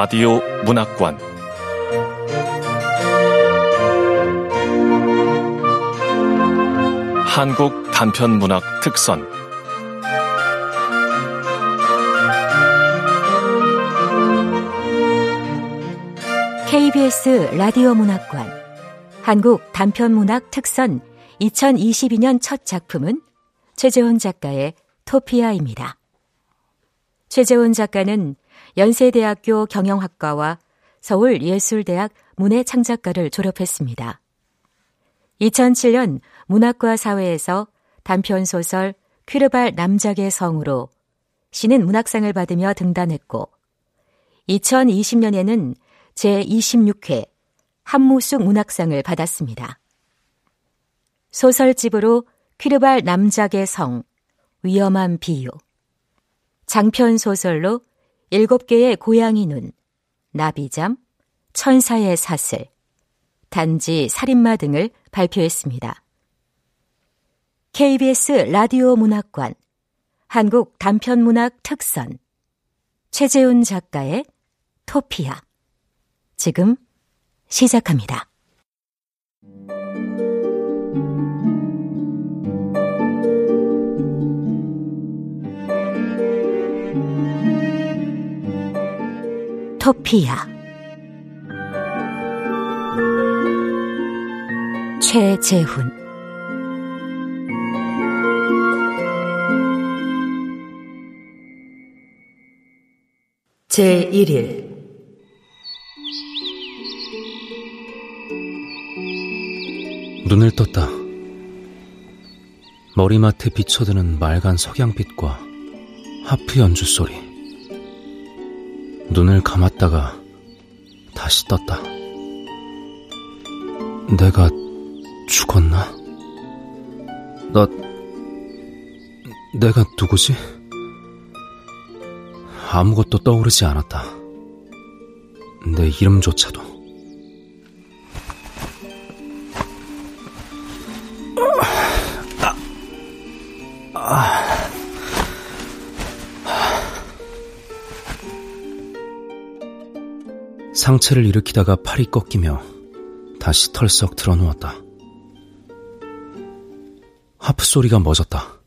라디오 문학관. 한국 단편 문학 특선. KBS 라디오 문학관. 한국 단편 문학 특선 2022년 첫 작품은 최재훈 작가의 토피아입니다. 최재훈 작가는 연세대학교 경영학과와 서울예술대학 문해창작과를 졸업했습니다. 2007년 문학과 사회에서 단편소설 퀴르발 남작의 성으로 시는 문학상을 받으며 등단했고 2020년에는 제26회 한무숙 문학상을 받았습니다. 소설집으로 퀴르발 남작의 성, 위험한 비유, 장편 소설로 일곱 개의 고양이 눈, 나비잠, 천사의 사슬, 단지 살인마 등을 발표했습니다. KBS 라디오 문학관, 한국 단편문학 특선, 최재훈 작가의 토피아. 지금 시작합니다. 토피아 최재훈 제1일 눈을 떴다. 머리맡에 비쳐드는 맑은 석양빛과 하프 연주 소리. 눈을 감았다가 다시 떴다. 내가 죽었나? 나, 내가 누구지? 아무것도 떠오르지 않았다. 내 이름조차도. 상체를 일으키다가 팔이 꺾이며 다시 털썩 드러누웠다. 하프 소리가 멎었다.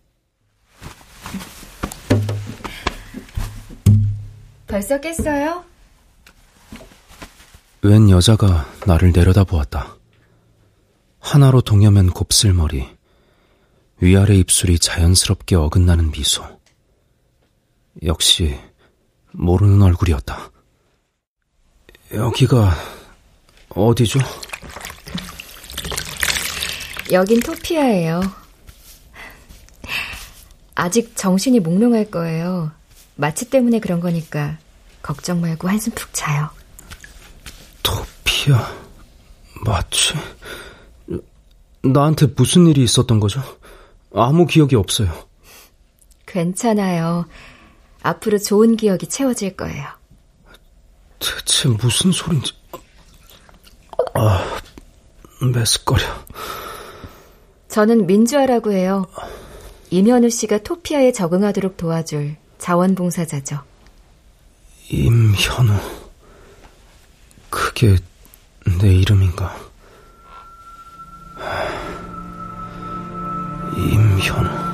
벌써 깼어요? 웬 여자가 나를 내려다보았다. 하나로 동여맨 곱슬머리, 위아래 입술이 자연스럽게 어긋나는 미소. 역시 모르는 얼굴이었다. 여기가 어디죠? 여긴 토피아예요. 아직 정신이 몽롱할 거예요. 마취 때문에 그런 거니까 걱정 말고 한숨 푹 자요. 토피아 마취? 나한테 무슨 일이 있었던 거죠? 아무 기억이 없어요. 괜찮아요. 앞으로 좋은 기억이 채워질 거예요. 대체 무슨 소린지. 아, 메스꺼려. 저는 민주아라고 해요. 임현우 씨가 토피아에 적응하도록 도와줄 자원봉사자죠. 임현우. 그게 내 이름인가? 임현우.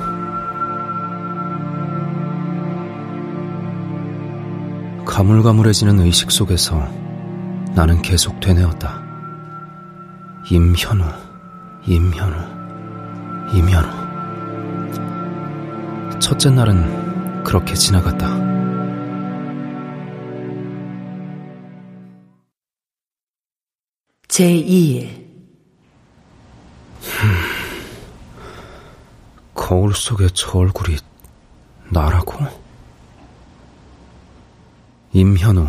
가물가물해지는 의식 속에서 나는 계속 되뇌었다. 임현우, 임현우, 임현우. 첫째 날은 그렇게 지나갔다. 제2일 거울 속의 저 얼굴이 나라고? 임현우,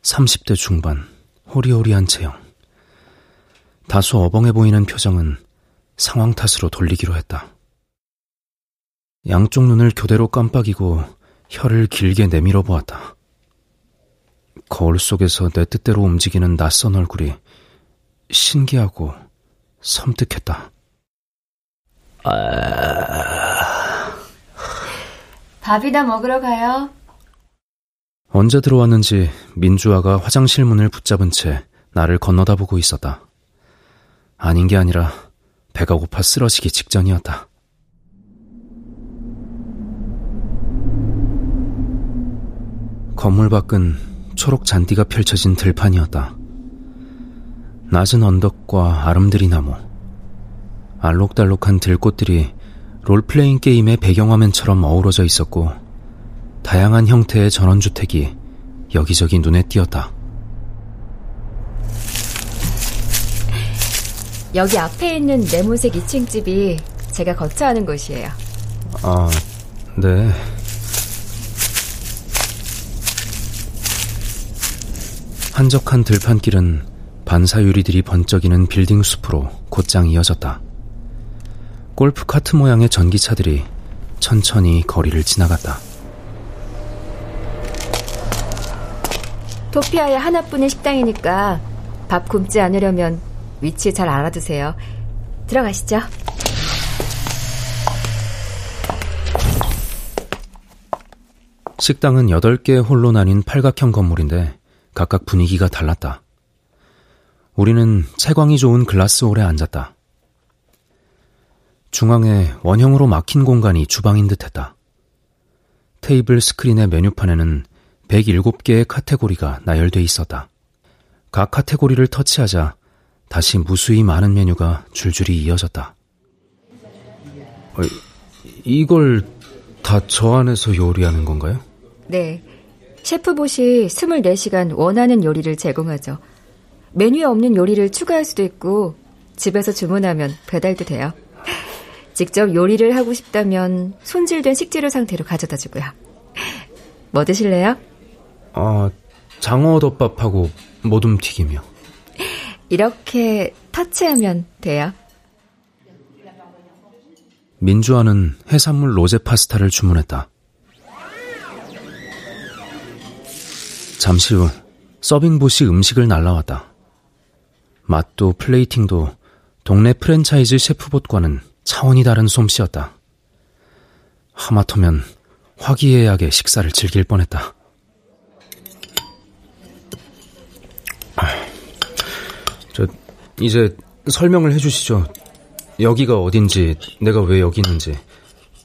30대 중반, 호리호리한 체형. 다소 어벙해 보이는 표정은 상황 탓으로 돌리기로 했다. 양쪽 눈을 교대로 깜빡이고 혀를 길게 내밀어 보았다. 거울 속에서 내 뜻대로 움직이는 낯선 얼굴이 신기하고 섬뜩했다. 밥이나 먹으러 가요. 언제 들어왔는지 민주아가 화장실 문을 붙잡은 채 나를 건너다 보고 있었다. 아닌 게 아니라 배가 고파 쓰러지기 직전이었다. 건물 밖은 초록 잔디가 펼쳐진 들판이었다. 낮은 언덕과 아름드리 나무, 알록달록한 들꽃들이 롤플레잉 게임의 배경화면처럼 어우러져 있었고 다양한 형태의 전원주택이 여기저기 눈에 띄었다. 여기 앞에 있는 네모색 2층 집이 제가 거처하는 곳이에요. 아, 네. 한적한 들판길은 반사유리들이 번쩍이는 빌딩 숲으로 곧장 이어졌다. 골프 카트 모양의 전기차들이 천천히 거리를 지나갔다. 토피아의 하나뿐인 식당이니까 밥 굶지 않으려면 위치 잘 알아두세요. 들어가시죠. 식당은 8개의 홀로 나뉜 팔각형 건물인데 각각 분위기가 달랐다. 우리는 채광이 좋은 글라스 홀에 앉았다. 중앙에 원형으로 막힌 공간이 주방인 듯 했다. 테이블 스크린의 메뉴판에는 107개의 카테고리가 나열돼 있었다. 각 카테고리를 터치하자 다시 무수히 많은 메뉴가 줄줄이 이어졌다. 어, 이걸 다 저 안에서 요리하는 건가요? 네. 셰프봇이 24시간 원하는 요리를 제공하죠. 메뉴에 없는 요리를 추가할 수도 있고 집에서 주문하면 배달도 돼요. 직접 요리를 하고 싶다면 손질된 식재료 상태로 가져다 주고요. 뭐 드실래요? 아, 장어덮밥하고 모둠튀김이요. 이렇게 터치하면 돼요. 민주아는 해산물 로제 파스타를 주문했다. 잠시 후 서빙봇이 음식을 날라왔다. 맛도 플레이팅도 동네 프랜차이즈 셰프봇과는 차원이 다른 솜씨였다. 하마터면 화기애애하게 식사를 즐길 뻔했다. 저 이제 설명을 해주시죠. 여기가 어딘지, 내가 왜 여기 있는지,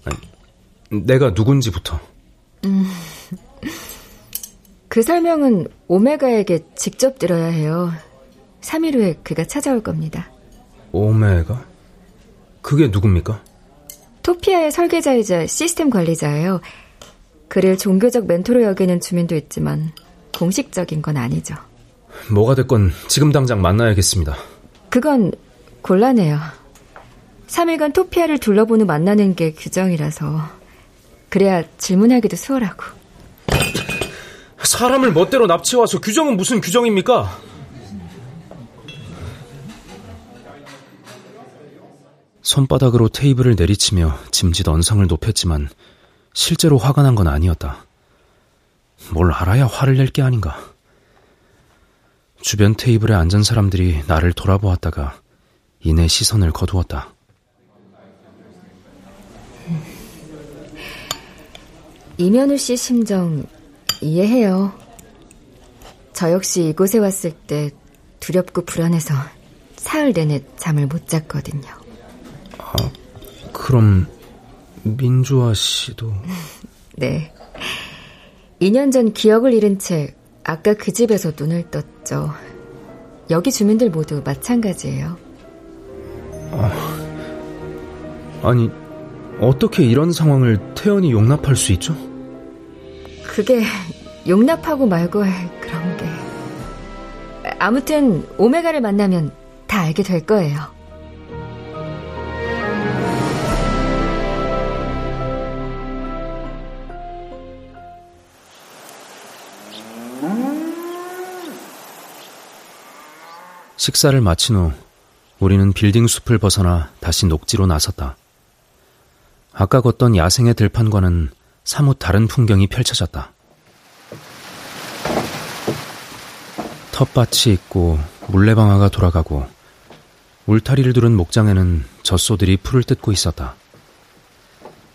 아니, 내가 누군지부터. 음, 그 설명은 오메가에게 직접 들어야 해요. 3일 후에 그가 찾아올 겁니다. 오메가? 그게 누굽니까? 토피아의 설계자이자 시스템 관리자예요. 그를 종교적 멘토로 여기는 주민도 있지만 공식적인 건 아니죠. 뭐가 됐건 지금 당장 만나야겠습니다. 그건 곤란해요. 3일간 토피아를 둘러보는 만나는 게 규정이라서 그래야 질문하기도 수월하고. 사람을 멋대로 납치와서 규정은 무슨 규정입니까? 손바닥으로 테이블을 내리치며 짐짓 언성을 높였지만 실제로 화가 난 건 아니었다. 뭘 알아야 화를 낼 게 아닌가. 주변 테이블에 앉은 사람들이 나를 돌아보았다가 이내 시선을 거두었다. 이면우 씨 심정 이해해요. 저 역시 이곳에 왔을 때 두렵고 불안해서 사흘 내내 잠을 못 잤거든요. 아, 그럼 민주아 씨도 네. 2년 전 기억을 잃은 채 아까 그 집에서 눈을 떴죠. 여기 주민들 모두 마찬가지예요. 아, 아니, 어떻게 이런 상황을 태연히 용납할 수 있죠? 그게 용납하고 말고 할 그런 게. 아무튼 오메가를 만나면 다 알게 될 거예요. 식사를 마친 후 우리는 빌딩 숲을 벗어나 다시 녹지로 나섰다. 아까 걷던 야생의 들판과는 사뭇 다른 풍경이 펼쳐졌다. 텃밭이 있고 물레방아가 돌아가고 울타리를 두른 목장에는 젖소들이 풀을 뜯고 있었다.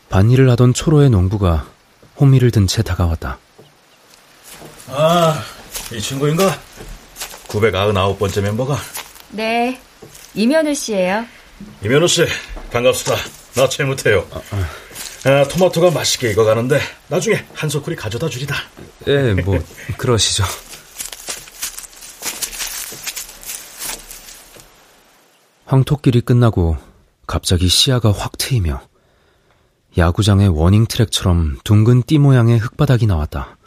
반일을 하던 초로의 농부가 호미를 든 채 다가왔다. 아, 이 친구인가? 999번째 멤버가? 네, 이면우 씨예요. 이면우 씨, 반갑습니다. 나 최무태요. 아, 아. 아, 토마토가 맛있게 익어가는데 나중에 한 소쿠리 가져다 주리다. 예, 뭐 그러시죠. 황토길이 끝나고 갑자기 시야가 확 트이며 야구장의 워닝 트랙처럼 둥근 띠 모양의 흙바닥이 나왔다.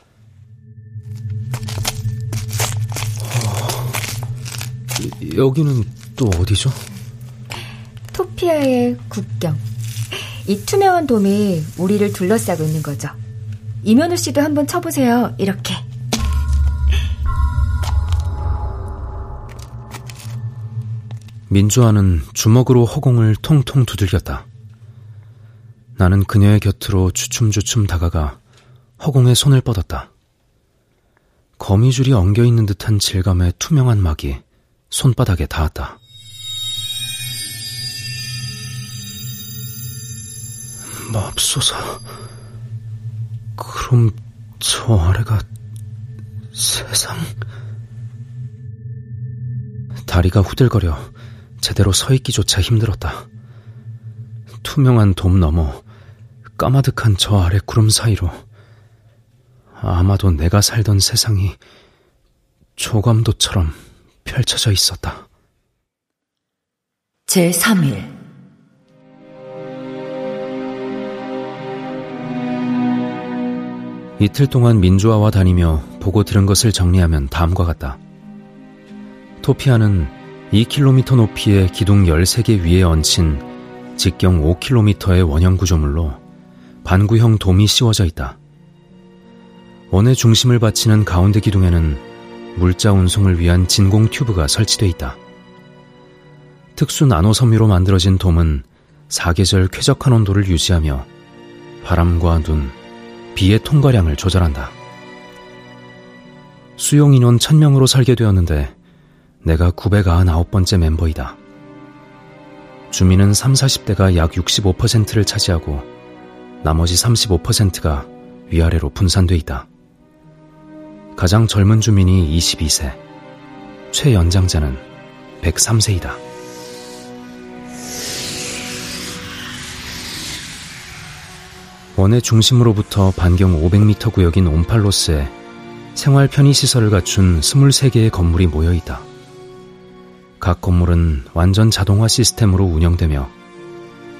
여기는 또 어디죠? 토피아의 국경. 이 투명한 돔이 우리를 둘러싸고 있는 거죠. 이면우 씨도 한번 쳐보세요. 이렇게. 민주화는 주먹으로 허공을 통통 두들겼다. 나는 그녀의 곁으로 주춤주춤 다가가 허공에 손을 뻗었다. 거미줄이 엉겨 있는 듯한 질감의 투명한 막이 손바닥에 닿았다. 맙소사. 그럼 저 아래가 세상? 다리가 후들거려 제대로 서 있기조차 힘들었다. 투명한 돔 너머 까마득한 저 아래 구름 사이로 아마도 내가 살던 세상이 조감도처럼 펼쳐져 있었다. 제3일 이틀 동안 민주화와 다니며 보고 들은 것을 정리하면 다음과 같다. 토피아는 2km 높이의 기둥 13개 위에 얹힌 직경 5km의 원형 구조물로 반구형 돔이 씌워져 있다. 원의 중심을 받치는 가운데 기둥에는 물자 운송을 위한 진공 튜브가 설치돼 있다. 특수 나노 섬유로 만들어진 돔은 사계절 쾌적한 온도를 유지하며 바람과 눈, 비의 통과량을 조절한다. 수용 인원 1000명으로 설계되었는데 내가 999번째 멤버이다. 주민은 3, 40대가 약 65%를 차지하고 나머지 35%가 위아래로 분산돼 있다. 가장 젊은 주민이 22세, 최연장자는 103세이다. 원의 중심으로부터 반경 500m 구역인 옴팔로스에 생활 편의시설을 갖춘 23개의 건물이 모여 있다. 각 건물은 완전 자동화 시스템으로 운영되며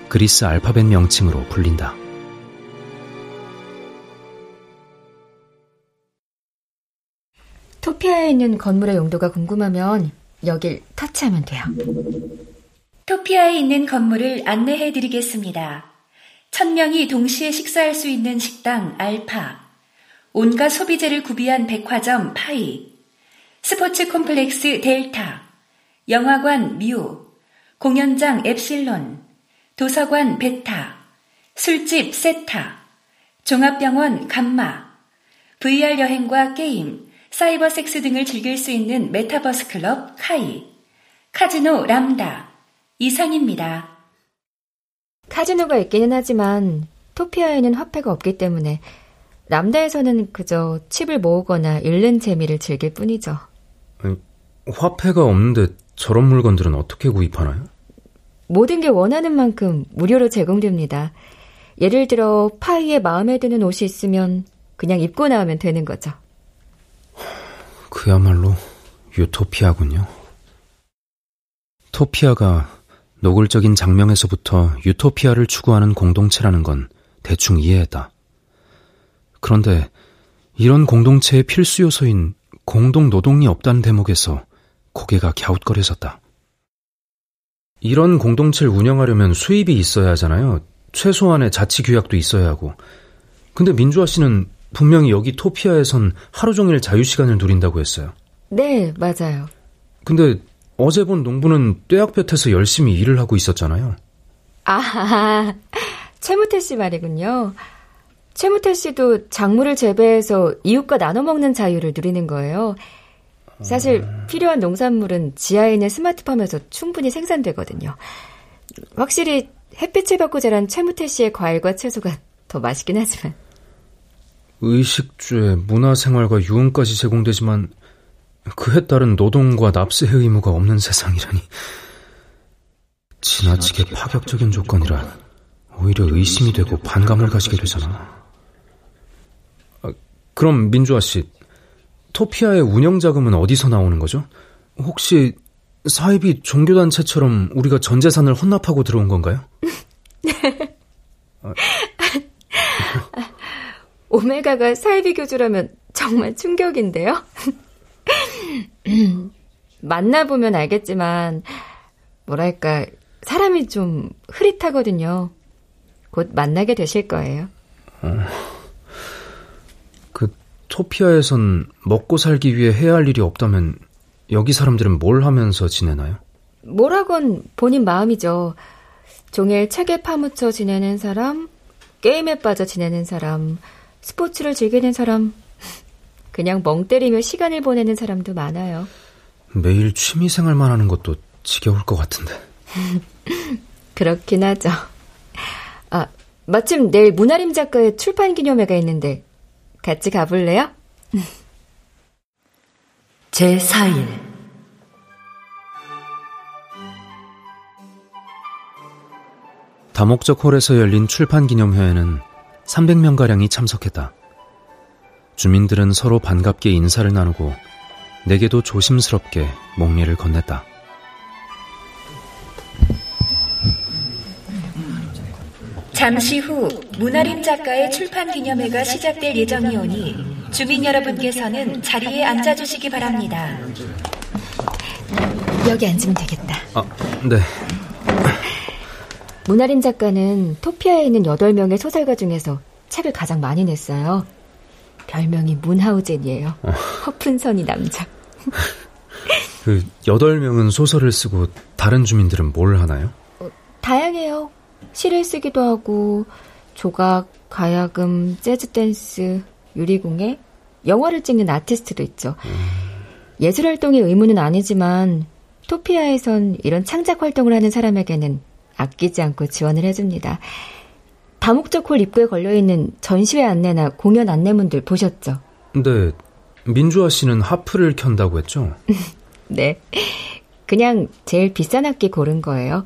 그리스 알파벳 명칭으로 불린다. 토피아에 있는 건물의 용도가 궁금하면 여길 터치하면 돼요. 토피아에 있는 건물을 안내해 드리겠습니다. 천명이 동시에 식사할 수 있는 식당 알파, 온갖 소비재를 구비한 백화점 파이, 스포츠 콤플렉스 델타, 영화관 뮤, 공연장 엡실론, 도서관 베타, 술집 세타, 종합병원 감마, VR 여행과 게임, 사이버 섹스 등을 즐길 수 있는 메타버스 클럽 카이, 카지노 람다, 이상입니다. 카지노가 있기는 하지만 토피아에는 화폐가 없기 때문에 람다에서는 그저 칩을 모으거나 잃는 재미를 즐길 뿐이죠. 아니, 화폐가 없는데 저런 물건들은 어떻게 구입하나요? 모든 게 원하는 만큼 무료로 제공됩니다. 예를 들어 파이에 마음에 드는 옷이 있으면 그냥 입고 나오면 되는 거죠. 그야말로 유토피아군요. 토피아가 노골적인 장면에서부터 유토피아를 추구하는 공동체라는 건 대충 이해했다. 그런데 이런 공동체의 필수 요소인 공동 노동이 없다는 대목에서 고개가 갸웃거려졌다. 이런 공동체를 운영하려면 수입이 있어야 하잖아요. 최소한의 자치 규약도 있어야 하고. 근데 민주화 씨는 분명히 여기 토피아에선 하루 종일 자유시간을 누린다고 했어요. 네, 맞아요. 근데 어제 본 농부는 떼약볕에서 열심히 일을 하고 있었잖아요. 아, 최무태 씨 말이군요. 최무태 씨도 작물을 재배해서 이웃과 나눠 먹는 자유를 누리는 거예요. 사실 필요한 농산물은 지하에 있는 스마트팜에서 충분히 생산되거든요. 확실히 햇빛을 받고 자란 최무태 씨의 과일과 채소가 더 맛있긴 하지만. 의식주에 문화생활과 유흥까지 제공되지만 그에 따른 노동과 납세의 의무가 없는 세상이라니 지나치게 파격적인 조건이라 오히려 의심이 되고 반감을 가지게 되잖아. 아, 그럼 민주아 씨, 토피아의 운영 자금은 어디서 나오는 거죠? 혹시 사이비 종교단체처럼 우리가 전 재산을 헌납하고 들어온 건가요? 아, 오메가가 사이비 교주라면 정말 충격인데요? 만나보면 알겠지만, 뭐랄까, 사람이 좀 흐릿하거든요. 곧 만나게 되실 거예요. 그, 토피아에선 먹고 살기 위해 해야 할 일이 없다면, 여기 사람들은 뭘 하면서 지내나요? 뭐라건 본인 마음이죠. 종일 책에 파묻혀 지내는 사람, 게임에 빠져 지내는 사람, 스포츠를 즐기는 사람, 그냥 멍 때리며 시간을 보내는 사람도 많아요. 매일 취미 생활만 하는 것도 지겨울 것 같은데. 그렇긴 하죠. 아, 마침 내일 문아림 작가의 출판 기념회가 있는데 같이 가볼래요? 제4일 다목적 홀에서 열린 출판 기념회에는 300명가량이 참석했다. 주민들은 서로 반갑게 인사를 나누고 내게도 조심스럽게 목례를 건넸다. 잠시 후 문아림 작가의 출판 기념회가 시작될 예정이오니 주민 여러분께서는 자리에 앉아주시기 바랍니다. 여기 앉으면 되겠다. 아, 네. 문아림 작가는 토피아에 있는 8명의 소설가 중에서 책을 가장 많이 냈어요. 별명이 문하우젠이에요. 허풍선이 남자. 그 8명은 소설을 쓰고 다른 주민들은 뭘 하나요? 어, 다양해요. 시를 쓰기도 하고 조각, 가야금, 재즈 댄스, 유리공예, 영화를 찍는 아티스트도 있죠. 음. 예술 활동의 의무는 아니지만 토피아에선 이런 창작 활동을 하는 사람에게는 아끼지 않고 지원을 해줍니다. 다목적 홀 입구에 걸려있는 전시회 안내나 공연 안내문들 보셨죠? 네. 민주아 씨는 하프를 켠다고 했죠? 네. 그냥 제일 비싼 악기 고른 거예요.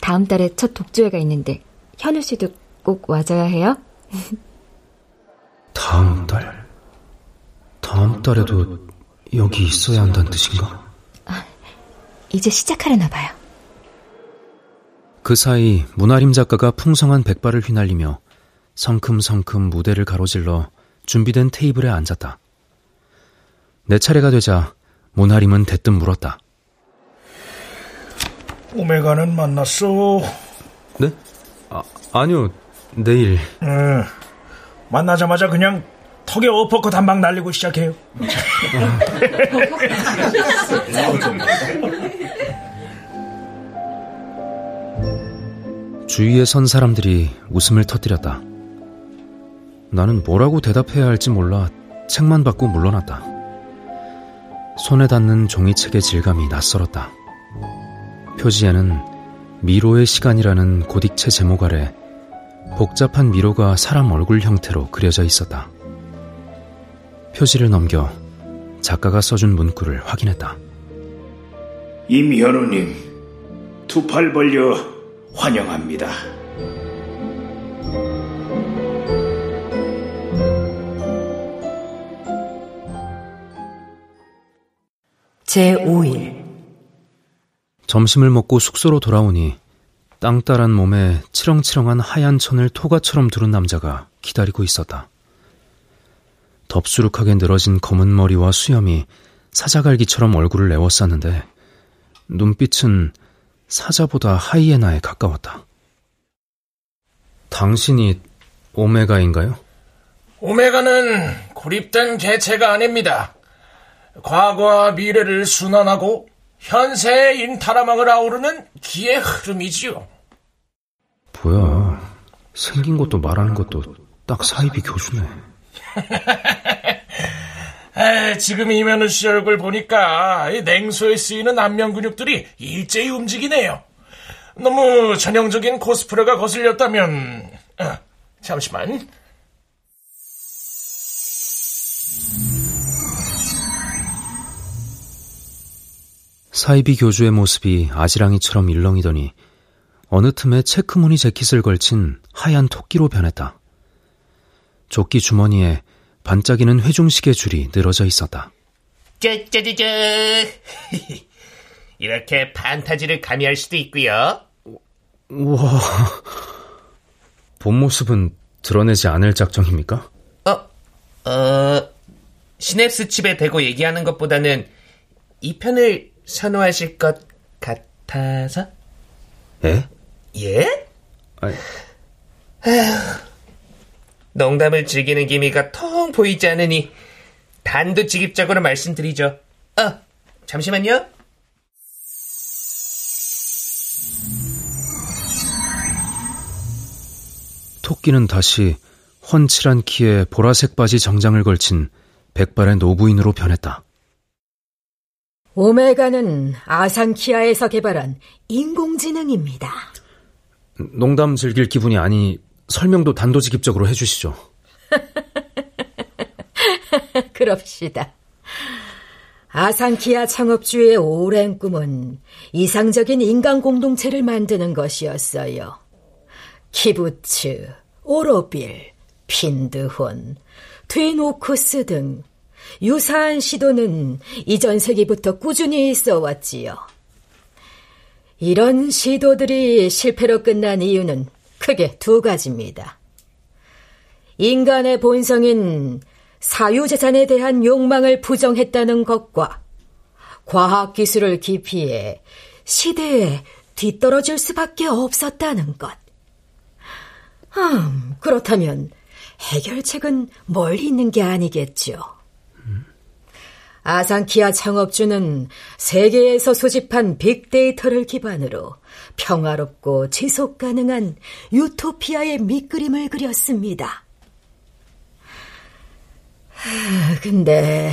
다음 달에 첫 독주회가 있는데 현우 씨도 꼭 와줘야 해요? 다음 달? 다음 달에도 여기 있어야 한다는 뜻인가? 아, 이제 시작하려나 봐요. 그 사이 문아림 작가가 풍성한 백발을 휘날리며 성큼성큼 무대를 가로질러 준비된 테이블에 앉았다. 내 차례가 되자 문하림은 대뜸 물었다. 오메가는 만났어? 네? 아, 아니요, 내일. 응. 만나자마자 그냥 턱에 어퍼컷 한 방 날리고 시작해요. 주위에 선 사람들이 웃음을 터뜨렸다. 나는 뭐라고 대답해야 할지 몰라 책만 받고 물러났다. 손에 닿는 종이책의 질감이 낯설었다. 표지에는 미로의 시간이라는 고딕체 제목 아래 복잡한 미로가 사람 얼굴 형태로 그려져 있었다. 표지를 넘겨 작가가 써준 문구를 확인했다. 임현우님, 두 팔 벌려 환영합니다. 제5일 점심을 먹고 숙소로 돌아오니 땅따란 몸에 치렁치렁한 하얀 천을 토가처럼 두른 남자가 기다리고 있었다. 덥수룩하게 늘어진 검은 머리와 수염이 사자갈기처럼 얼굴을 내웠었는데 눈빛은 사자보다 하이에나에 가까웠다. 당신이 오메가인가요? 오메가는 고립된 개체가 아닙니다. 과거와 미래를 순환하고 현세의 인타라망을 아우르는 기의 흐름이지요. 뭐야, 생긴 것도 말하는 것도 딱 사이비 교수네. 에이, 지금 이면우 씨 얼굴 보니까 이 냉소에 쓰이는 안면 근육들이 일제히 움직이네요. 너무 전형적인 코스프레가 거슬렸다면 아, 잠시만. 사이비 교주의 모습이 아지랑이처럼 일렁이더니 어느 틈에 체크무늬 재킷을 걸친 하얀 토끼로 변했다. 조끼 주머니에 반짝이는 회중식의 줄이 늘어져 있었다. 짜짜짜짜. 이렇게 판타지를 가미할 수도 있고요. 우와. 본 모습은 드러내지 않을 작정입니까? 어, 어, 시냅스 칩에 대고 얘기하는 것보다는 이 편을 선호하실 것 같아서? 예? 예? 아니, 농담을 즐기는 기미가 통 보이지 않으니 단도직입적으로 말씀드리죠. 어, 잠시만요. 토끼는 다시 훤칠한 키에 보라색 바지 정장을 걸친 백발의 노부인으로 변했다. 오메가는 아산키아에서 개발한 인공지능입니다. 농담 즐길 기분이 아니 설명도 단도직입적으로 해주시죠. 그럽시다. 아산키아 창업주의 오랜 꿈은 이상적인 인간 공동체를 만드는 것이었어요. 키부츠, 오로빌, 핀드혼, 트윈오크스 등 유사한 시도는 이전 세기부터 꾸준히 있어 왔지요. 이런 시도들이 실패로 끝난 이유는 크게 두 가지입니다. 인간의 본성인 사유재산에 대한 욕망을 부정했다는 것과 과학기술을 기피해 시대에 뒤떨어질 수밖에 없었다는 것. 음, 그렇다면 해결책은 멀리 있는 게 아니겠죠. 아산키아 창업주는 세계에서 소집한 빅데이터를 기반으로 평화롭고 지속 가능한 유토피아의 밑그림을 그렸습니다. 근데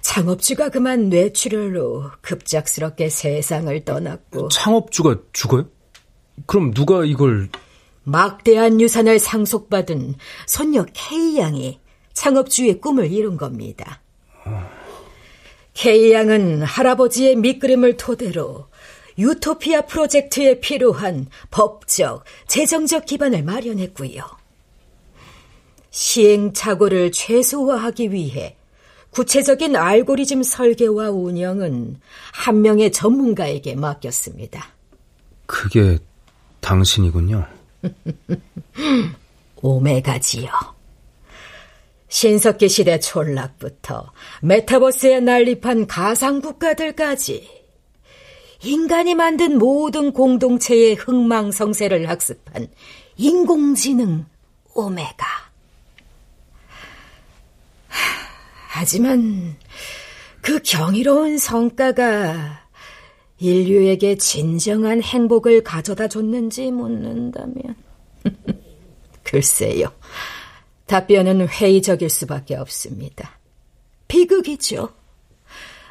창업주가 그만 뇌출혈로 급작스럽게 세상을 떠났고 창업주가 죽어요? 그럼 누가 이걸 막대한 유산을 상속받은 손녀 K 양이 창업주의 꿈을 이룬 겁니다. K 양은 할아버지의 밑그림을 토대로 유토피아 프로젝트에 필요한 법적, 재정적 기반을 마련했고요. 시행착오를 최소화하기 위해 구체적인 알고리즘 설계와 운영은 한 명의 전문가에게 맡겼습니다. 그게 당신이군요. 오메가지요. 신석기 시대 촌락부터 메타버스에 난립한 가상국가들까지 인간이 만든 모든 공동체의 흥망성쇠를 학습한 인공지능 오메가. 하지만 그 경이로운 성과가 인류에게 진정한 행복을 가져다 줬는지 묻는다면 글쎄요. 답변은 회의적일 수밖에 없습니다. 비극이죠.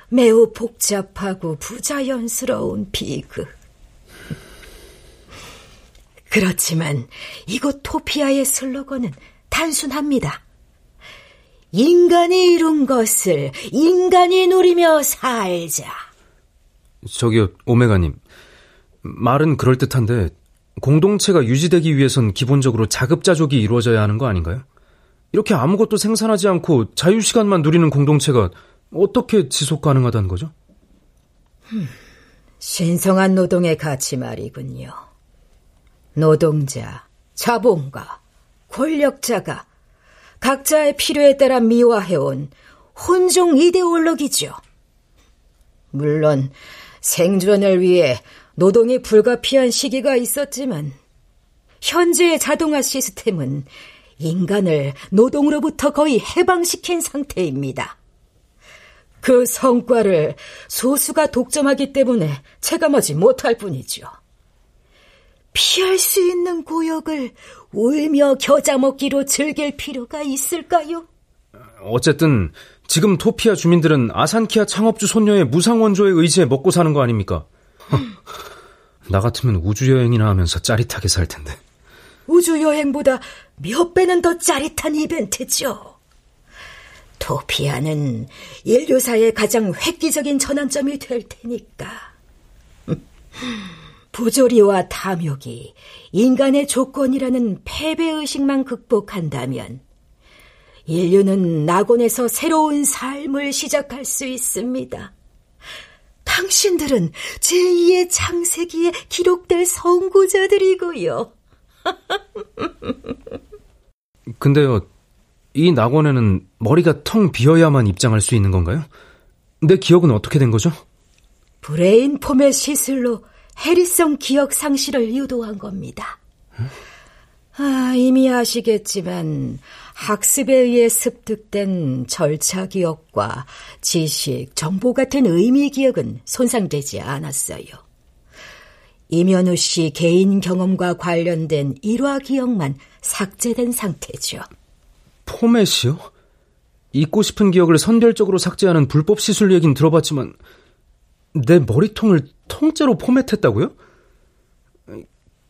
매우 복잡하고 부자연스러운 비극. 그렇지만 이곳 토피아의 슬로건은 단순합니다. 인간이 이룬 것을 인간이 누리며 살자. 저기요, 오메가님. 말은 그럴듯한데, 공동체가 유지되기 위해선 기본적으로 자급자족이 이루어져야 하는 거 아닌가요? 이렇게 아무것도 생산하지 않고 자유시간만 누리는 공동체가 어떻게 지속 가능하다는 거죠? 신성한 노동의 가치 말이군요. 노동자, 자본가, 권력자가 각자의 필요에 따라 미화해온 혼종 이데올로기죠. 물론 생존을 위해 노동이 불가피한 시기가 있었지만 현재의 자동화 시스템은 인간을 노동으로부터 거의 해방시킨 상태입니다. 그 성과를 소수가 독점하기 때문에 체감하지 못할 뿐이죠. 피할 수 있는 구역을 울며 겨자 먹기로 즐길 필요가 있을까요? 어쨌든 지금 토피아 주민들은 아산키아 창업주 손녀의 무상원조에 의지해 먹고 사는 거 아닙니까? 나 같으면 우주여행이나 하면서 짜릿하게 살 텐데. 우주 여행보다 몇 배는 더 짜릿한 이벤트죠. 토피아는 인류사의 가장 획기적인 전환점이 될 테니까. 부조리와 탐욕이 인간의 조건이라는 패배의식만 극복한다면 인류는 낙원에서 새로운 삶을 시작할 수 있습니다. 당신들은 제2의 창세기에 기록될 선구자들이고요. 근데요, 이 낙원에는 머리가 텅 비어야만 입장할 수 있는 건가요? 내 기억은 어떻게 된 거죠? 브레인 포맷 시술로 해리성 기억 상실을 유도한 겁니다. 아, 이미 아시겠지만 학습에 의해 습득된 절차 기억과 지식, 정보 같은 의미 기억은 손상되지 않았어요. 이면우 씨 개인 경험과 관련된 일화 기억만 삭제된 상태죠. 포맷이요? 잊고 싶은 기억을 선별적으로 삭제하는 불법 시술 얘긴 들어봤지만 내 머리통을 통째로 포맷했다고요?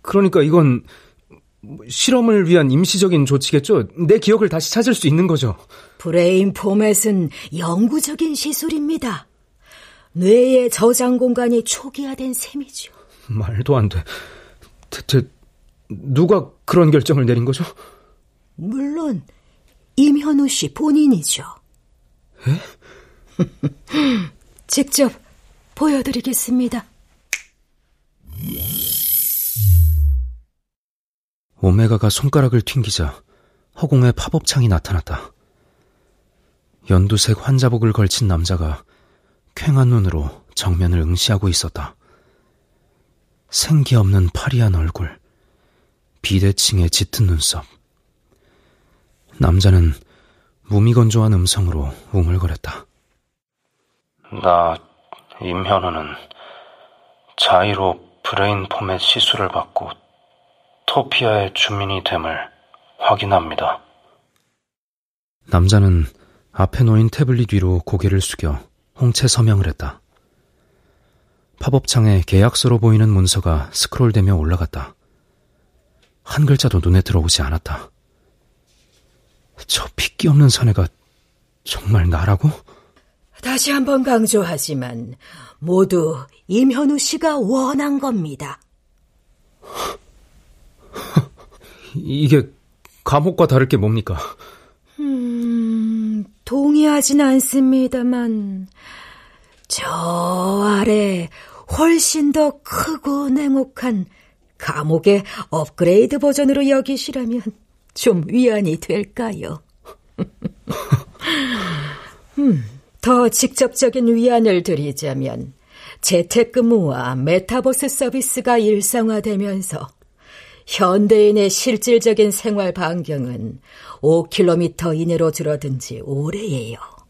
그러니까 이건 실험을 위한 임시적인 조치겠죠? 내 기억을 다시 찾을 수 있는 거죠. 브레인 포맷은 영구적인 시술입니다. 뇌의 저장 공간이 초기화된 셈이죠. 말도 안 돼. 대체 누가 그런 결정을 내린 거죠? 물론 임현우 씨 본인이죠. 에? 직접 보여드리겠습니다. 오메가가 손가락을 튕기자 허공에 팝업창이 나타났다. 연두색 환자복을 걸친 남자가 퀭한 눈으로 정면을 응시하고 있었다. 생기 없는 파리한 얼굴, 비대칭의 짙은 눈썹. 남자는 무미건조한 음성으로 웅얼거렸다. 나 임현우는 자의로 브레인 포맷 시술을 받고 토피아의 주민이 됨을 확인합니다. 남자는 앞에 놓인 태블릿 위로 고개를 숙여 홍채 서명을 했다. 팝업창에 계약서로 보이는 문서가 스크롤되며 올라갔다. 한 글자도 눈에 들어오지 않았다. 저 핏기 없는 사내가 정말 나라고? 다시 한번 강조하지만 모두 임현우 씨가 원한 겁니다. 이게 감옥과 다를 게 뭡니까? 음, 동의하진 않습니다만 저 아래 훨씬 더 크고 냉혹한 감옥의 업그레이드 버전으로 여기시라면 좀 위안이 될까요? 음, 더 직접적인 위안을 드리자면 재택근무와 메타버스 서비스가 일상화되면서 현대인의 실질적인 생활 반경은 5km 이내로 줄어든 지 오래예요.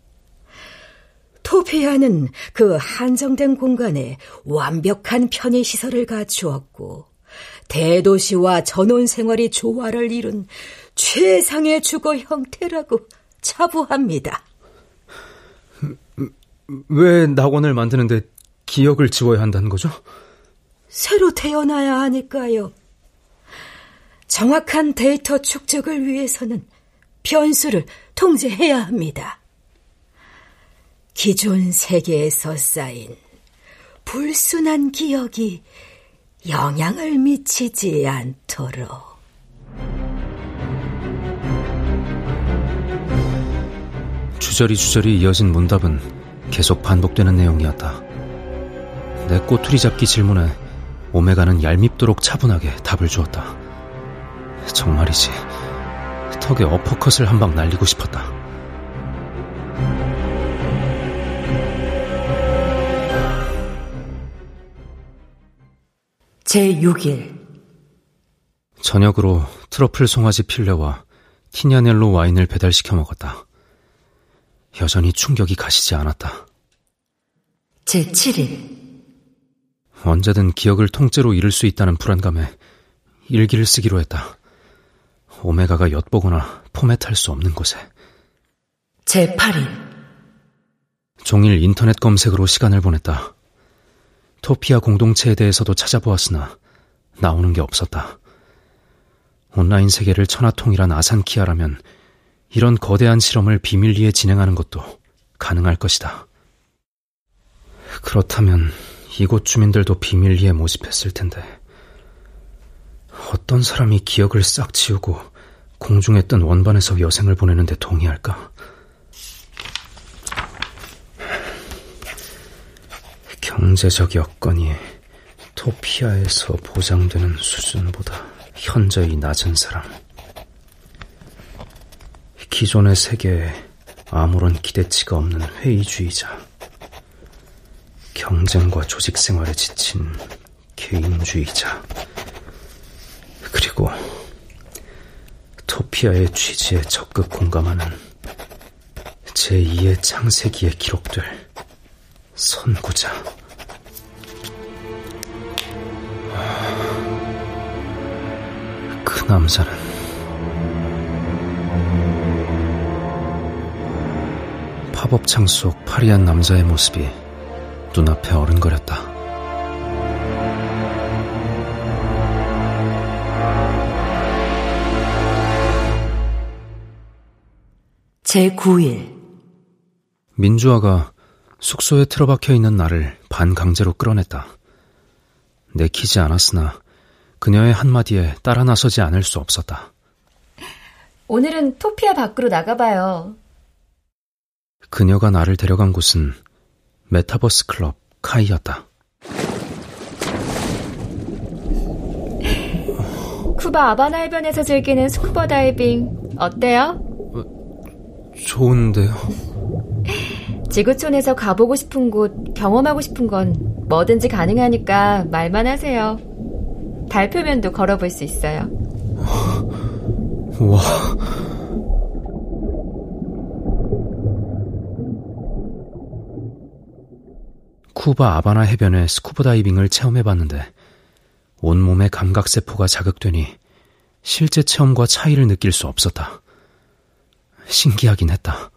토피아는 그 한정된 공간에 완벽한 편의 시설을 갖추었고 대도시와 전원 생활이 조화를 이룬 최상의 주거 형태라고 자부합니다. 왜 낙원을 만드는데 기억을 지워야 한다는 거죠? 새로 태어나야 하니까요. 정확한 데이터 축적을 위해서는 변수를 통제해야 합니다. 기존 세계에서 쌓인 불순한 기억이 영향을 미치지 않도록. 주저리 주저리 이어진 문답은 계속 반복되는 내용이었다. 내 꼬투리 잡기 질문에 오메가는 얄밉도록 차분하게 답을 주었다. 정말이지. 턱에 어퍼컷을 한 방 날리고 싶었다. 제6일 저녁으로 트러플 송아지 필레와 티냐넬로 와인을 배달시켜 먹었다. 여전히 충격이 가시지 않았다. 제7일 언제든 기억을 통째로 잃을 수 있다는 불안감에 일기를 쓰기로 했다. 오메가가 엿보거나 포맷할 수 없는 곳에. 제8일 종일 인터넷 검색으로 시간을 보냈다. 토피아 공동체에 대해서도 찾아보았으나 나오는 게 없었다. 온라인 세계를 천하통일한 아산키아라면 이런 거대한 실험을 비밀리에 진행하는 것도 가능할 것이다. 그렇다면 이곳 주민들도 비밀리에 모집했을 텐데 어떤 사람이 기억을 싹 지우고 공중에 뜬 원반에서 여생을 보내는데 동의할까? 경제적 여건이 토피아에서 보장되는 수준보다 현저히 낮은 사람. 기존의 세계에 아무런 기대치가 없는 회의주의자. 경쟁과 조직 생활에 지친 개인주의자. 그리고 토피아의 취지에 적극 공감하는 제2의 창세기에 기록될 선구자. 그 남자는 팝업창 속 파리한 남자의 모습이 눈앞에 어른거렸다. 제9일 민주화가 숙소에 틀어박혀 있는 나를 반강제로 끌어냈다. 내키지 않았으나 그녀의 한마디에 따라 나서지 않을 수 없었다. 오늘은 토피아 밖으로 나가봐요. 그녀가 나를 데려간 곳은 메타버스 클럽 카이였다. 쿠바 아바나 해변에서 즐기는 스쿠버 다이빙 어때요? 좋은데요. 지구촌에서 가보고 싶은 곳, 경험하고 싶은 건 뭐든지 가능하니까 말만 하세요. 달 표면도 걸어볼 수 있어요. 와. 쿠바 아바나 해변의 스쿠버 다이빙을 체험해봤는데 온몸의 감각세포가 자극되니 실제 체험과 차이를 느낄 수 없었다. 신기하긴 했다.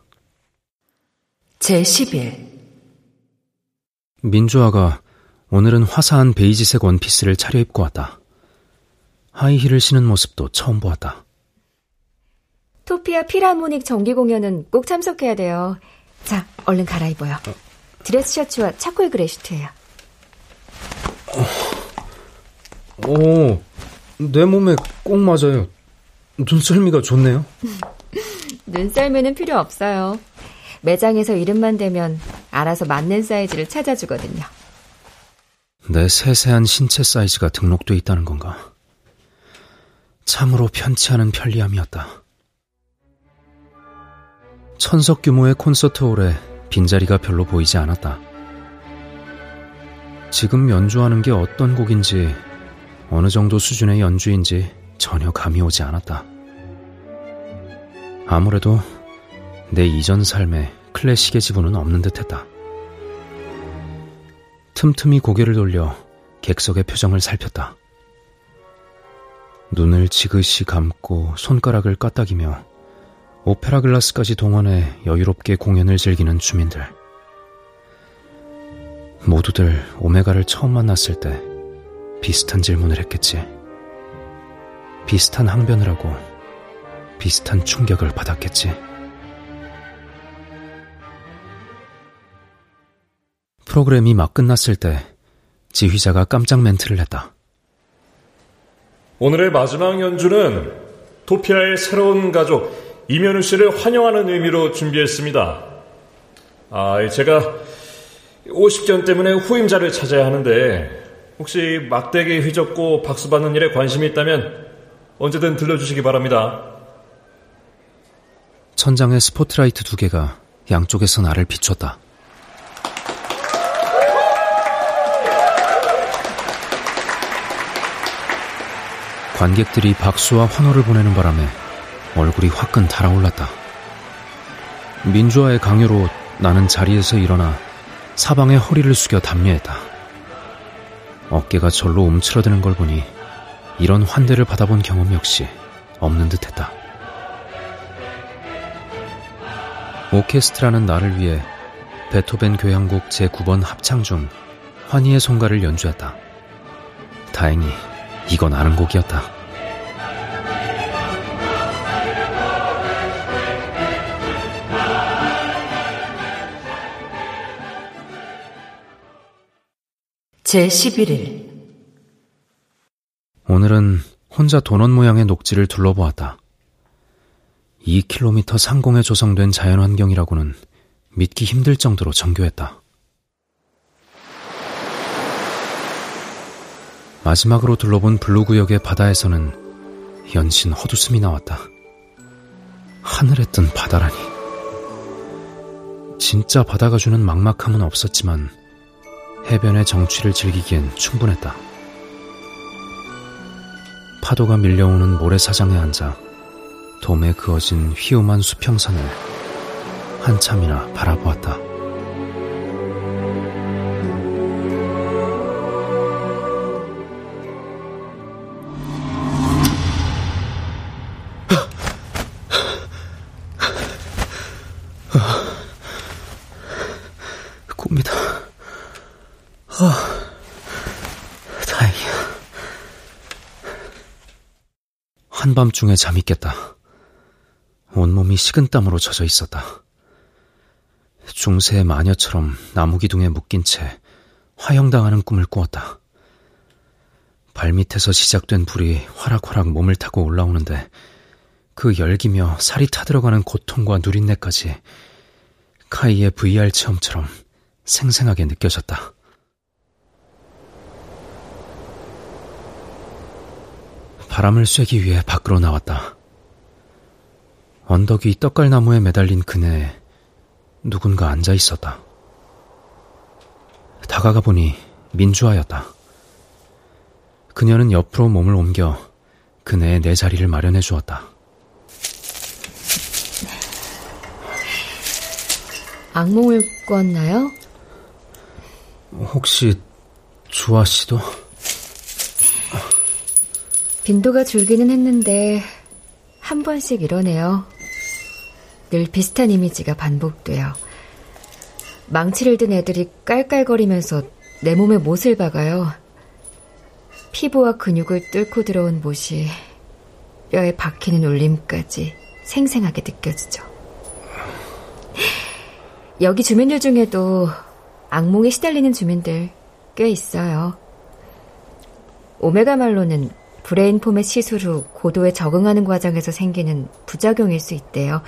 제10일 민주아가 오늘은 화사한 베이지색 원피스를 차려입고 왔다. 하이힐을 신은 모습도 처음 보았다. 토피아 피라모닉 정기 공연은 꼭 참석해야 돼요. 자, 얼른 갈아입어요. 드레스 셔츠와 차콜 그레 슈트예요. 오, 내 몸에 꼭 맞아요. 눈썰미가 좋네요. 눈썰미는 필요 없어요. 매장에서 이름만 대면 알아서 맞는 사이즈를 찾아주거든요. 내 세세한 신체 사이즈가 등록돼 있다는 건가? 참으로 편치 않은 편리함이었다. 천석 규모의 콘서트홀에 빈자리가 별로 보이지 않았다. 지금 연주하는 게 어떤 곡인지, 어느 정도 수준의 연주인지 전혀 감이 오지 않았다. 아무래도 내 이전 삶에 클래식의 지분은 없는 듯 했다. 틈틈이 고개를 돌려 객석의 표정을 살폈다. 눈을 지그시 감고 손가락을 까딱이며 오페라 글라스까지 동원해 여유롭게 공연을 즐기는 주민들. 모두들 오메가를 처음 만났을 때 비슷한 질문을 했겠지. 비슷한 항변을 하고 비슷한 충격을 받았겠지. 프로그램이 막 끝났을 때 지휘자가 깜짝 멘트를 했다. 오늘의 마지막 연주는 토피아의 새로운 가족 이면우 씨를 환영하는 의미로 준비했습니다. 아, 제가 50견 때문에 후임자를 찾아야 하는데 혹시 막대기 휘젓고 박수 받는 일에 관심이 있다면 언제든 들려주시기 바랍니다. 천장에 스포트라이트 두 개가 양쪽에서 나를 비췄다. 관객들이 박수와 환호를 보내는 바람에 얼굴이 화끈 달아올랐다. 민주화의 강요로 나는 자리에서 일어나 사방에 허리를 숙여 담요했다. 어깨가 절로 움츠러드는 걸 보니 이런 환대를 받아본 경험 역시 없는 듯했다. 오케스트라는 나를 위해 베토벤 교향곡 제9번 합창 중 환희의 송가를 연주했다. 다행히 이건 아는 곡이었다. 제11일 오늘은 혼자 도넛 모양의 녹지를 둘러보았다. 2km 상공에 조성된 자연환경이라고는 믿기 힘들 정도로 정교했다. 마지막으로 둘러본 블루구역의 바다에서는 연신 헛웃음이 나왔다. 하늘에 뜬 바다라니. 진짜 바다가 주는 막막함은 없었지만 해변의 정취를 즐기기엔 충분했다. 파도가 밀려오는 모래사장에 앉아 돔에 그어진 휘엄한 수평선을 한참이나 바라보았다. 한밤중에 잠이 깼다. 온몸이 식은땀으로 젖어 있었다. 중세의 마녀처럼 나무 기둥에 묶인 채 화형당하는 꿈을 꾸었다. 발밑에서 시작된 불이 화락화락 몸을 타고 올라오는데 그 열기며 살이 타들어가는 고통과 누린내까지 카이의 VR 체험처럼 생생하게 느껴졌다. 바람을 쐬기 위해 밖으로 나왔다. 언덕 위 떡갈나무에 매달린 그네에 누군가 앉아 있었다. 다가가 보니 민주아였다. 그녀는 옆으로 몸을 옮겨 그네의 내 자리를 마련해 주었다. 악몽을 꿨나요? 혹시 주아 씨도? 빈도가 줄기는 했는데 한 번씩 이러네요. 늘 비슷한 이미지가 반복돼요. 망치를 든 애들이 깔깔거리면서 내 몸에 못을 박아요. 피부와 근육을 뚫고 들어온 못이 뼈에 박히는 울림까지 생생하게 느껴지죠. 여기 주민들 중에도 악몽에 시달리는 주민들 꽤 있어요. 오메가 말로는 브레인 포맷 시술 후 고도에 적응하는 과정에서 생기는 부작용일 수 있대요.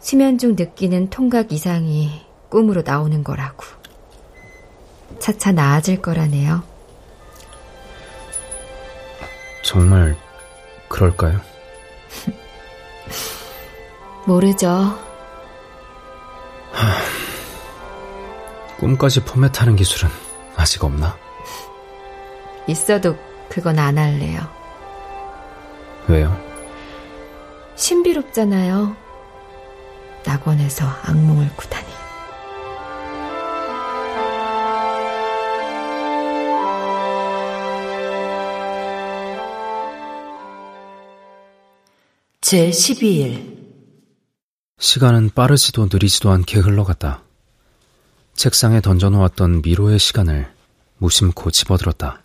수면 중 느끼는 통각 이상이 꿈으로 나오는 거라고. 차차 나아질 거라네요. 정말 그럴까요? 모르죠. 하... 꿈까지 포맷하는 기술은 아직 없나? 있어도 그건 안 할래요. 왜요? 신비롭잖아요. 낙원에서 악몽을 꾸다니. 제 12일 시간은 빠르지도 느리지도 않게 흘러갔다. 책상에 던져놓았던 미로의 시간을 무심코 집어들었다.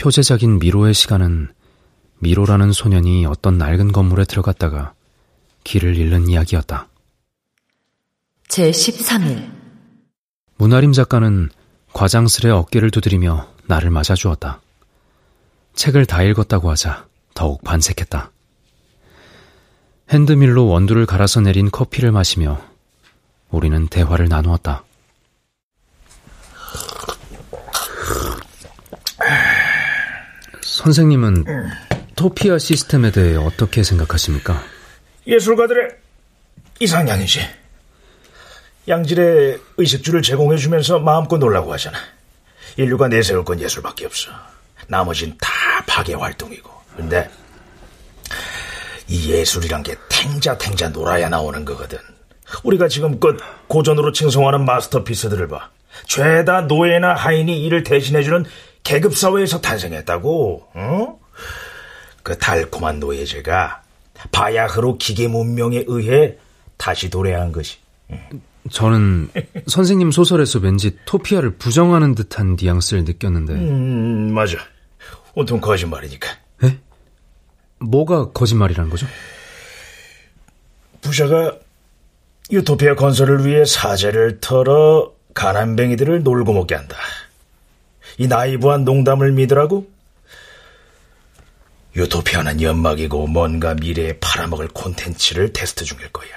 표제작인 미로의 시간은 미로라는 소년이 어떤 낡은 건물에 들어갔다가 길을 잃는 이야기였다. 제13일 문아림 작가는 과장스레 어깨를 두드리며 나를 맞아주었다. 책을 다 읽었다고 하자 더욱 반색했다. 핸드밀로 원두를 갈아서 내린 커피를 마시며 우리는 대화를 나누었다. 선생님은 토피아 시스템에 대해 어떻게 생각하십니까? 예술가들의 이상향이지. 양질의 의식주를 제공해주면서 마음껏 놀라고 하잖아. 인류가 내세울 건 예술밖에 없어. 나머진 다 파괴 활동이고. 근데 이 예술이란 게 탱자 탱자 놀아야 나오는 거거든. 우리가 지금껏 고전으로 칭송하는 마스터피스들을 봐. 죄다 노예나 하인이 이를 대신해주는 계급 사회에서 탄생했다고, 어? 그 달콤한 노예제가 바야흐로 기계 문명에 의해 다시 도래한 것이. 저는 선생님 소설에서 왠지 토피아를 부정하는 듯한 뉘앙스를 느꼈는데. 음, 맞아. 온통 거짓말이니까. 에? 뭐가 거짓말이란 거죠? 부샤가 유토피아 건설을 위해 사제를 털어 가난뱅이들을 놀고 먹게 한다. 이 나이브한 농담을 믿으라고? 유토피아는 연막이고 뭔가 미래에 팔아먹을 콘텐츠를 테스트 중일 거야.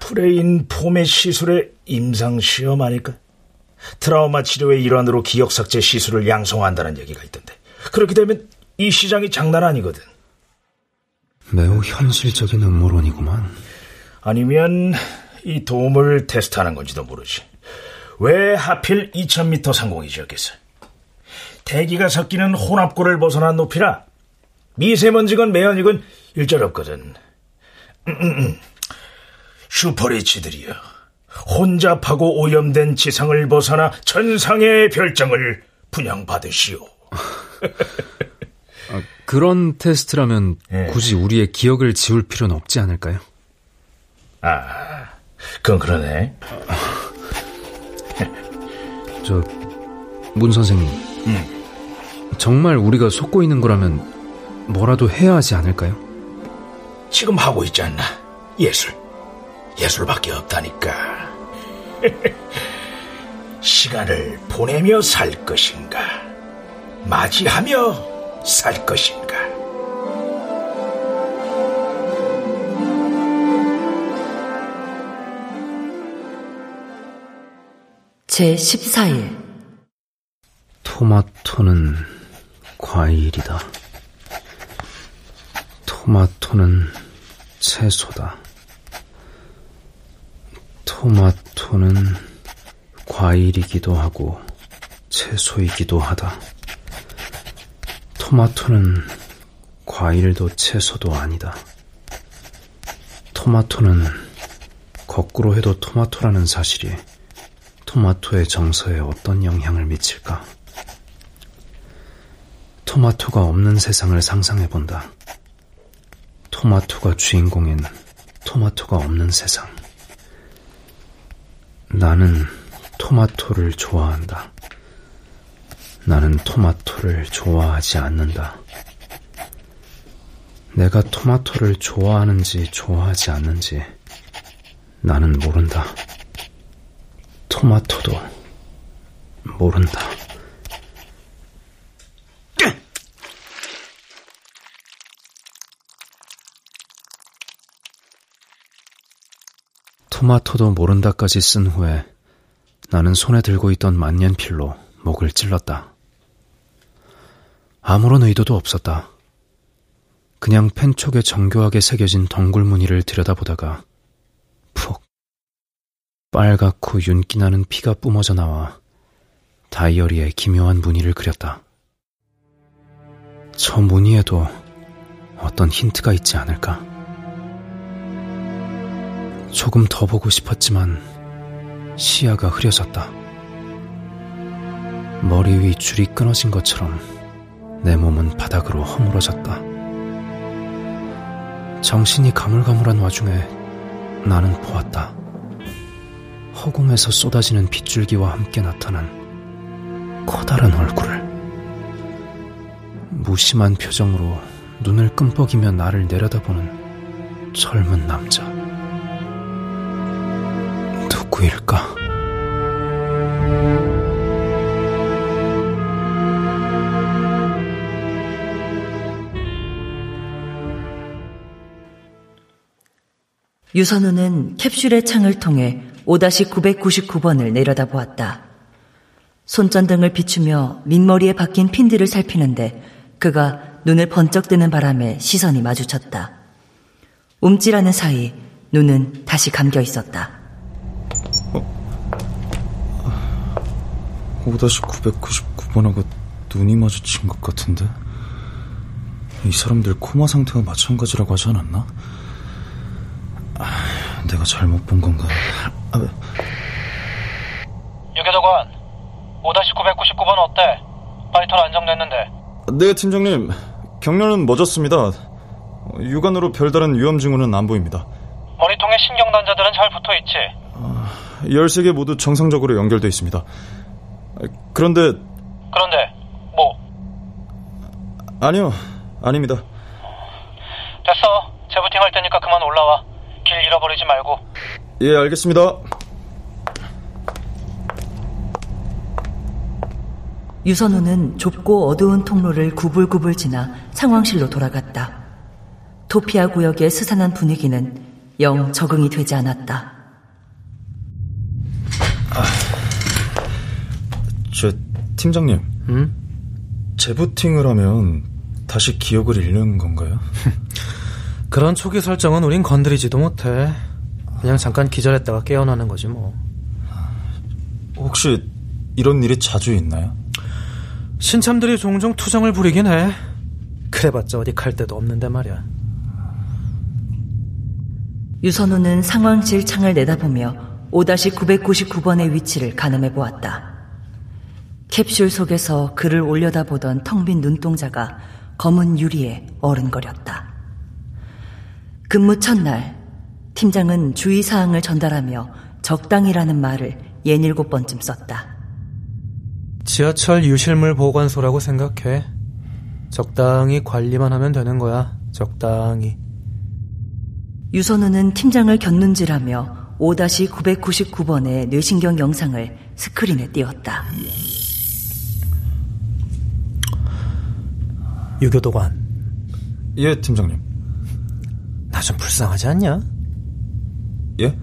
브레인 포맷 시술의 임상시험 아닐까? 트라우마 치료의 일환으로 기억 삭제 시술을 양성화한다는 얘기가 있던데. 그렇게 되면 이 시장이 장난 아니거든. 매우 현실적인 음모론이구만. 아니면 이 돔을 테스트하는 건지도 모르지. 왜 하필 2000m 상공이었겠어? 대기가 섞이는 혼합고를 벗어난 높이라 미세먼지건 매연이건 일절 없거든. 음, 음, 음. 슈퍼리치들이여. 혼잡하고 오염된 지상을 벗어나 천상의 별장을 분양받으시오. 아, 그런 테스트라면 네. 굳이 우리의 기억을 지울 필요는 없지 않을까요? 아, 그건 그러네. 저, 문 선생님. 음. 정말 우리가 속고 있는 거라면 뭐라도 해야 하지 않을까요? 지금 하고 있지 않나? 예술. 예술밖에 없다니까. 시간을 보내며 살 것인가? 맞이하며 살 것인가? 제 14일 토마토는 과일이다. 토마토는 채소다. 토마토는 과일이기도 하고 채소이기도 하다. 토마토는 과일도 채소도 아니다. 토마토는 거꾸로 해도 토마토라는 사실이 토마토의 정서에 어떤 영향을 미칠까? 토마토가 없는 세상을 상상해 본다. 토마토가 주인공인 토마토가 없는 세상. 나는 토마토를 좋아한다. 나는 토마토를 좋아하지 않는다. 내가 토마토를 좋아하는지 좋아하지 않는지 나는 모른다. 토마토도 모른다. 토마토도 모른다까지 쓴 후에 나는 손에 들고 있던 만년필로 목을 찔렀다. 아무런 의도도 없었다. 그냥 펜촉에 정교하게 새겨진 덩굴 무늬를 들여다보다가 푹 빨갛고 윤기 나는 피가 뿜어져 나와 다이어리에 기묘한 무늬를 그렸다. 저 무늬에도 어떤 힌트가 있지 않을까? 조금 더 보고 싶었지만 시야가 흐려졌다. 머리 위 줄이 끊어진 것처럼 내 몸은 바닥으로 허물어졌다. 정신이 가물가물한 와중에 나는 보았다. 허공에서 쏟아지는 빗줄기와 함께 나타난 커다란 얼굴을. 무심한 표정으로 눈을 끔뻑이며 나를 내려다보는 젊은 남자. 누구일까? 유선우는 캡슐의 창을 통해 5-999번을 내려다보았다. 손전등을 비추며 민머리에 박힌 핀들을 살피는데 그가 눈을 번쩍 뜨는 바람에 시선이 마주쳤다. 움찔하는 사이 눈은 다시 감겨 있었다. 5-999번하고 눈이 마주친 것 같은데? 이 사람들 코마 상태와 마찬가지라고 하지 않았나? 아, 내가 잘못 본 건가? 아, 유교도관, 5-999번 어때? 바이털 안정됐는데. 네, 팀장님. 경련은 멎었습니다. 육안으로 별다른 위험 징후는 안 보입니다. 머리통에 신경단자들은 잘 붙어있지? 아, 13개 모두 정상적으로 연결돼 있습니다. 그런데 그런데 뭐? 아니요, 아닙니다. 됐어. 재부팅 할 테니까 그만 올라와. 길 잃어버리지 말고. 예, 알겠습니다. 유선우는 좁고 어두운 통로를 구불구불 지나 상황실로 돌아갔다. 토피아 구역의 스산한 분위기는 영 적응이 되지 않았다. 아, 저 팀장님, 응? 재부팅을 하면 다시 기억을 잃는 건가요? 그런 초기 설정은 우린 건드리지도 못해. 그냥 잠깐 기절했다가 깨어나는 거지 뭐. 혹시 이런 일이 자주 있나요? 신참들이 종종 투정을 부리긴 해. 그래봤자 어디 갈 데도 없는데 말이야. 유선우는 상황실 창을 내다보며 5-999번의 위치를 가늠해 보았다. 캡슐 속에서 그를 올려다보던 텅 빈 눈동자가 검은 유리에 어른거렸다. 근무 첫날, 팀장은 주의사항을 전달하며 적당이라는 말을 예닐곱 번쯤 썼다. 지하철 유실물 보관소라고 생각해. 적당히 관리만 하면 되는 거야. 적당히. 유선우는 팀장을 곁눈질하며 5-999번의 뇌신경 영상을 스크린에 띄웠다. 유교도관. 예, 팀장님. 나 좀 불쌍하지 않냐? 예?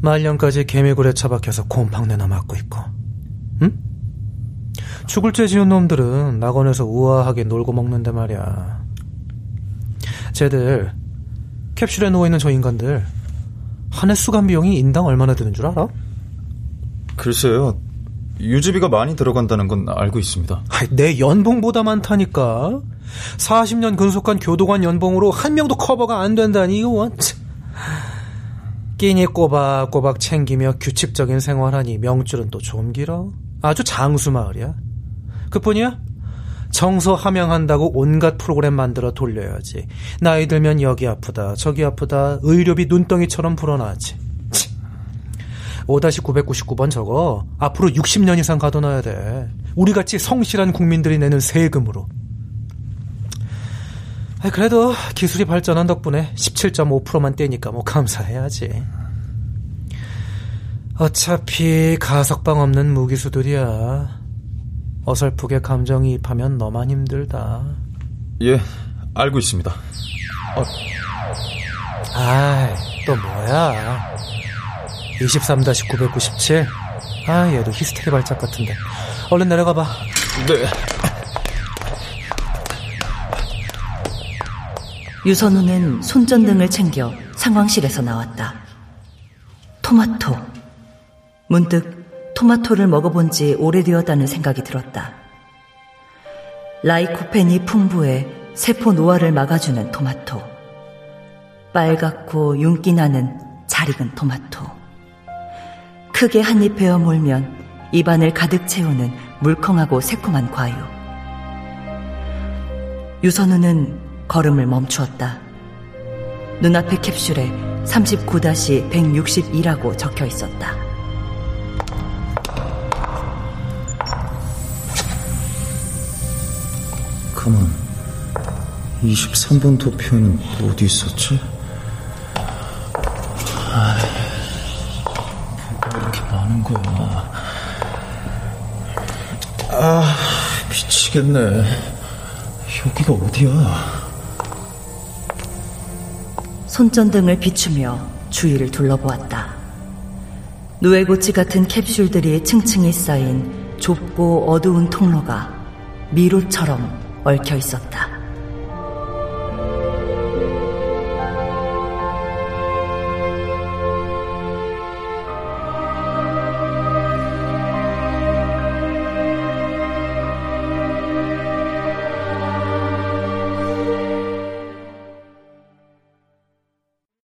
말년까지 개미굴에 처박혀서 곰팡내나 맡고 있고. 응? 죽을 죄 지은 놈들은 낙원에서 우아하게 놀고 먹는데 말이야. 쟤들 캡슐에 누워 있는 저 인간들 한 해 수감 비용이 인당 얼마나 드는 줄 알아? 글쎄요. 유지비가 많이 들어간다는 건 알고 있습니다. 내 연봉보다 많다니까. 40년 근속한 교도관 연봉으로 한 명도 커버가 안 된다니 이거 원. 끼니 꼬박꼬박 챙기며 규칙적인 생활하니 명줄은 또 좀 길어. 아주 장수 마을이야. 그뿐이야? 정서 함양한다고 온갖 프로그램 만들어 돌려야지. 나이 들면 여기 아프다, 저기 아프다, 의료비 눈덩이처럼 불어나지. 5-999번 저거 앞으로 60년 이상 가둬놔야 돼. 우리같이 성실한 국민들이 내는 세금으로. 그래도 기술이 발전한 덕분에 17.5%만 떼니까 뭐 감사해야지. 어차피 가석방 없는 무기수들이야. 어설프게 감정이입하면 너만 힘들다. 예, 알고 있습니다. 어. 아이, 또 뭐야. 23-997? 아, 얘도 히스테리 발작 같은데. 얼른 내려가 봐. 네. 유선우는 손전등을 챙겨 상황실에서 나왔다. 토마토. 문득 토마토를 먹어본 지 오래되었다는 생각이 들었다. 라이코펜이 풍부해 세포 노화를 막아주는 토마토. 빨갛고 윤기 나는 잘 익은 토마토. 크게 한 입 베어 물면 입안을 가득 채우는 물컹하고 새콤한 과육. 유선우는 걸음을 멈추었다. 눈앞의 캡슐에 39-162라고 적혀 있었다. 가만, 23번 도표는 어디 있었지? 아, 뭐가 이렇게 많은 거야? 아, 미치겠네. 여기가 어디야? 손전등을 비추며 주위를 둘러보았다. 누에고치 같은 캡슐들이 층층이 쌓인 좁고 어두운 통로가 미로처럼 얽혀 있었다.